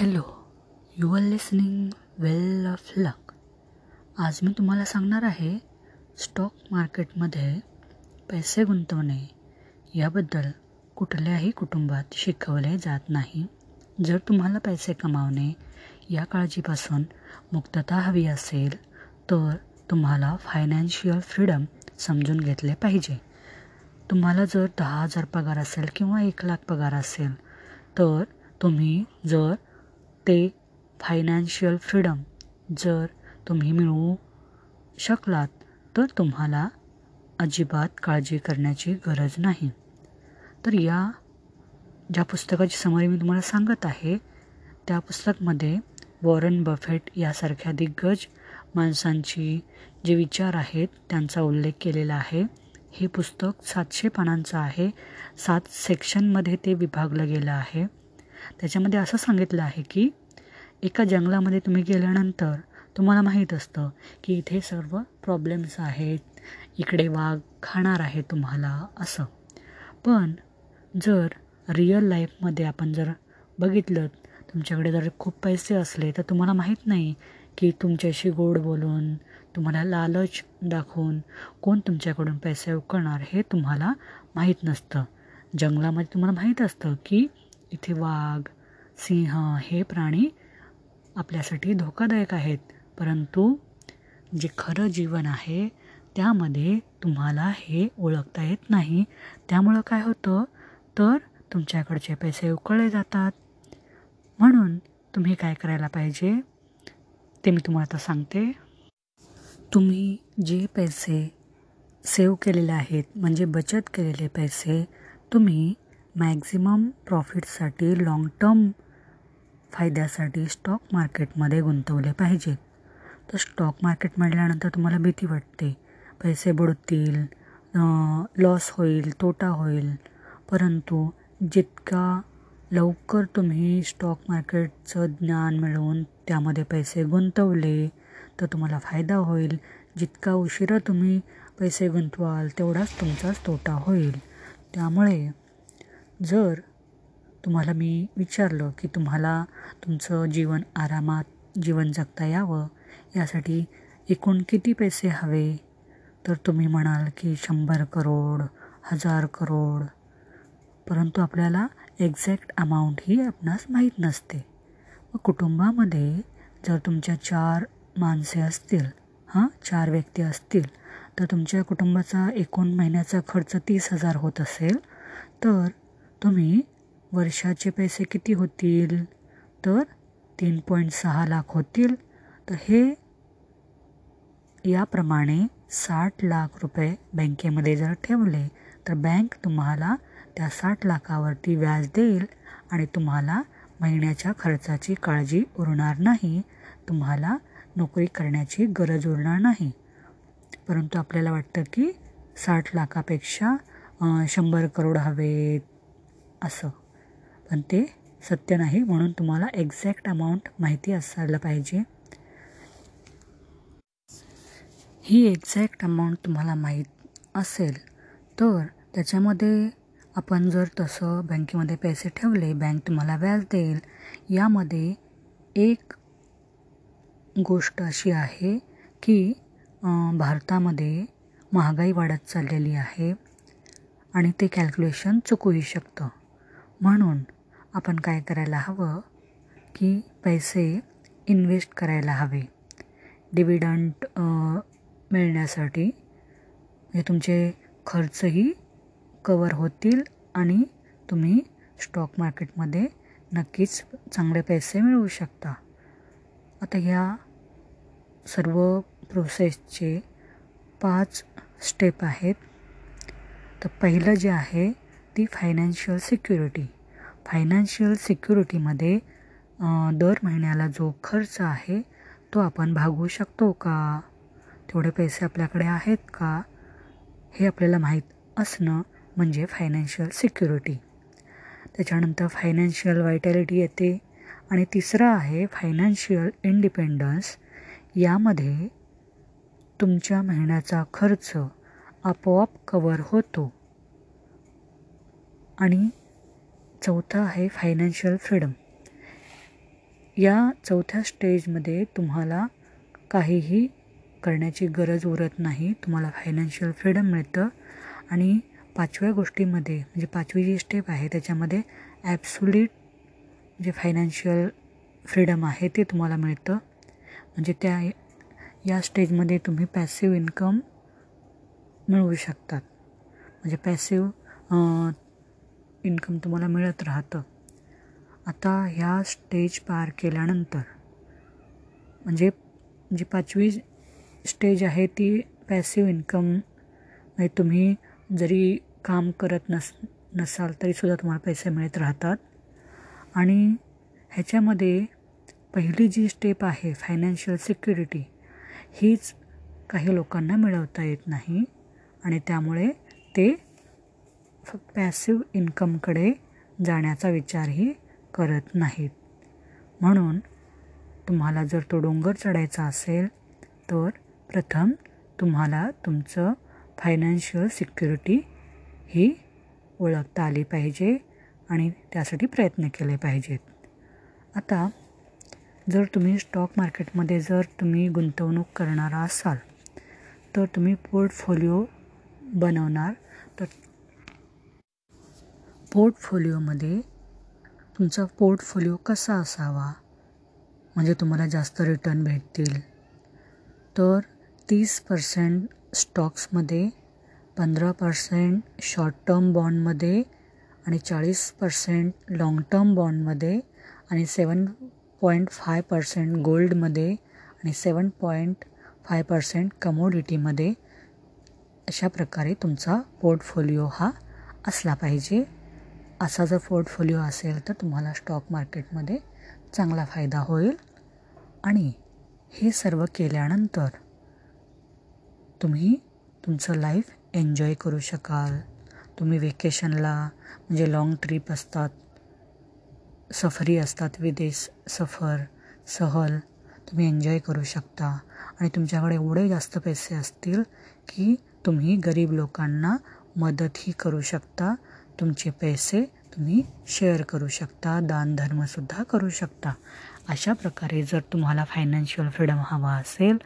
Hello you are listening well of luck आज मी तुम्हाला सांगणार आहे स्टॉक मार्केटमध्ये पैसे गुंतवणे. याबद्दल कुठल्याही कुटुंबात शिकवले जात नाही. जर तुम्हाला पैसे कमावणे या काळजीपासून मुक्तता हवी असेल तर तुम्हाला फायनान्शियल फ्रीडम समजून घेतले पाहिजे. तुम्हाला जर दहा हजार पगार असेल किंवा एक लाख पगार असेल तर तुम्ही जर ते फायनान्शियल फ्रीडम जर तुम्ही मिळवू शकलात तर तुम्हाला अजिबात काळजी करण्याची गरज नाही. तर या ज्या पुस्तकाची समरी मी तुम्हाला सांगत आहे त्या पुस्तकमध्ये वॉरन बफेट यासारख्या दिग्गज माणसांची जे विचार आहेत त्यांचा उल्लेख केलेला आहे. हे पुस्तक सातशे पानांचं आहे. सात सेक्शनमध्ये ते विभागलं गेलं आहे. त्याच्यामध्ये असं सांगितलं आहे की एका जंगलामध्ये तुम्ही गेल्यानंतर तुम्हाला माहीत असतं की इथे सर्व प्रॉब्लेम्स आहेत. इकडे वाघ खाणार आहे तुम्हाला असं. पण जर रिअल लाईफमध्ये आपण जर बघितलं तुमच्याकडे जर खूप पैसे असले तर तुम्हाला माहीत नाही की तुमच्याशी गोड बोलून तुम्हाला लालच दाखवून कोण तुमच्याकडून पैसे उकळणार हे तुम्हाला माहीत नसतं. जंगलामध्ये तुम्हाला माहीत असतं की इथे वाघ सिंह हे प्राणी आपल्यासाठी धोकादायक आहेत. परंतु जे खरं जीवन आहे त्यामध्ये तुम्हाला हे ओळखता येत नाही. त्यामुळं काय होतं? तर तुमच्याकडचे पैसे उकळले जातात. म्हणून तुम्ही काय करायला पाहिजे? ते मी तुम्हाला आता सांगते. तुम्ही जे पैसे सेव्ह केलेले आहेत म्हणजे बचत केलेले पैसे तुम्ही मॅक्झिमम प्रॉफिटसाठी लाँग टर्म फायद्यासाठी स्टॉक मार्केटमध्ये गुंतवले पाहिजेत तर स्टॉक मार्केट म्हटल्यानंतर तुम्हाला भीती वाटते. पैसे बुडतील लॉस होईल तोटा होईल. परंतु जितका लवकर तुम्ही स्टॉक मार्केटचं ज्ञान मिळवून त्यामध्ये पैसे गुंतवले तर तुम्हाला फायदा होईल. जितका उशिरा तुम्ही पैसे गुंतवाल तेवढाच तुमचाच तोटा होईल. त्यामुळे जर तुम्हाला मी विचारलं की तुम्हाला तुमचं जीवन आरामात जीवन जगता यावं? यासाठी एकूण किती पैसे हवे? तर तुम्ही म्हणाल की शंभर करोड हजार करोड. परंतु आपल्याला एक्झॅक्ट अमाऊंट ही आपणास माहीत नसते. व कुटुंबामध्ये जर तुमच्या चार माणसे असतील हां चार व्यक्ती असतील तर तुमच्या कुटुंबाचा एकूण महिन्याचा खर्च तीस हजार होत असेल तर तुम्ही वर्षाचे पैसे किती होतील? तर तीन पॉईंट सहा लाख होतील. तर हे याप्रमाणे साठ लाख रुपये बँकेमध्ये जर ठेवले तर बँक तुम्हाला त्या साठ लाखावरती व्याज देईल आणि तुम्हाला महिन्याच्या खर्चाची काळजी उरणार नाही. तुम्हाला नोकरी करण्याची गरज उरणार नाही. परंतु आपल्याला वाटतं की साठ लाखापेक्षा शंभर करोड हवेत असं. पण ते सत्य नाही म्हणून तुम्हाला एक्झॅक्ट अमाऊंट माहिती असायला पाहिजे. ही एक्झॅक्ट अमाऊंट तुम्हाला माहीत असेल तर त्याच्यामध्ये आपण जर तसं बँकेमध्ये पैसे ठेवले बँक तुम्हाला व्याज देईल. यामध्ये एक गोष्ट अशी आहे की भारतामध्ये महागाई वाढत चाललेली आहे आणि ते कॅल्क्युलेशन चुकूही शकतं. म्हणून आपण काय करायला हवं की पैसे इन्व्हेस्ट करायला हवे. डिव्हिडंट मिळण्यासाठी म्हणजे तुमचे खर्चही कवर होतील आणि तुम्ही स्टॉक मार्केटमध्ये नक्कीच चांगले पैसे मिळवू शकता. आता ह्या सर्व प्रोसेसचे पाच स्टेप आहेत. तर पहिलं जे आहे ती फायनान्शियल सिक्युरिटी फायनान्शियल सिक्युरिटीमध्ये दर महिन्याला जो खर्च आहे तो आपण भागवू शकतो का? तेवढे पैसे आपल्याकडे आहेत का? हे आपल्याला माहीत असणं म्हणजे फायनान्शियल सिक्युरिटी. त्याच्यानंतर फायनान्शियल वायटॅलिटी येते. आणि तिसरं आहे फायनान्शियल इंडिपेंडन्स. यामध्ये तुमच्या महिन्याचा खर्च आपोआप कवर होतो. आणि चौथा आहे फायनान्शियल फ्रीडम या चौथ्या स्टेजमध्ये तुम्हाला काहीही करण्याची गरज उरत नाही. तुम्हाला फायनान्शियल फ्रीडम मिळतं. आणि पाचव्या गोष्टीमध्ये म्हणजे पाचवी जी स्टेप आहे त्याच्यामध्ये ॲब्सुलिट जे फायनान्शियल फ्रीडम आहे ते तुम्हाला मिळतं. म्हणजे त्या या स्टेजमध्ये तुम्ही पॅसिव इन्कम मिळवू शकतात. म्हणजे पॅसिव इन्कम तुम्हाला मिळत राहतं. आता ह्या स्टेज पार केल्यानंतर म्हणजे जी पाचवी स्टेज आहे ती पॅसिव इन्कम म्हणजे तुम्ही जरी काम करत नस नसाल तरीसुद्धा तुम्हाला पैसे मिळत राहतात. आणि ह्याच्यामध्ये पहिली जी स्टेप आहे फायनान्शियल सिक्युरिटी हीच काही लोकांना मिळवता येत नाही आणि त्यामुळे ते पॅसिव इन्कमकडे जाण्याचा विचारही करत नाहीत. म्हणून तुम्हाला जर तो डोंगर चढायचा असेल तर प्रथम तुम्हाला तुमचं फायनान्शियल सिक्युरिटी ही ओळखता आली पाहिजे आणि त्यासाठी प्रयत्न केले पाहिजेत. आता जर तुम्ही स्टॉक मार्केटमध्ये जर तुम्ही गुंतवणूक करणारा असाल तर तुम्ही पोर्टफोलिओ बनवणार तर पोर्टफोलिओमध्ये तुमचा पोर्टफोलिओ कसा असावा? म्हणजे तुम्हाला जास्त रिटर्न भेटतील. तर तीस पर्सेंट स्टॉक्समध्ये पंधरा पर्सेंट शॉर्ट टर्म बॉन्डमध्ये आणि चाळीस पर्सेंट लाँग टर्म बॉन्डमध्ये आणि सेवन पॉईंट फाय पर्सेंट गोल्डमध्ये आणि सेवन पॉईंट फाय पर्सेंट कमोडिटीमध्ये अशा प्रकारे तुमचा पोर्टफोलिओ हा असला पाहिजे. असा जर पोर्टफोलिओ असेल तर तुम्हाला स्टॉक मार्केटमध्ये चांगला फायदा होईल. आणि हे सर्व केल्यानंतर तुम्ही तुमचं लाईफ एन्जॉय करू शकाल. तुम्ही वेकेशनला म्हणजे लाँग ट्रिप असतात सफरी असतात विदेश सफर सहल तुम्ही एन्जॉय करू शकता. आणि तुमच्याकडे एवढे जास्त पैसे असतील की तुम्ही गरीब लोकांना मदतही करू शकता. तुमचे पैसे तुम्ही शेअर करू शकता दानधर्मसुद्धा करू शकता. अशा प्रकारे जर तुम्हाला फायनान्शियल फ्रीडम हवा असेल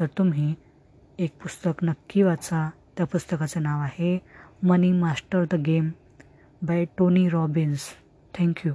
तर तुम्ही एक पुस्तक नक्की वाचा. त्या पुस्तकाचं नाव आहे money master the game by Tony Robbins thank you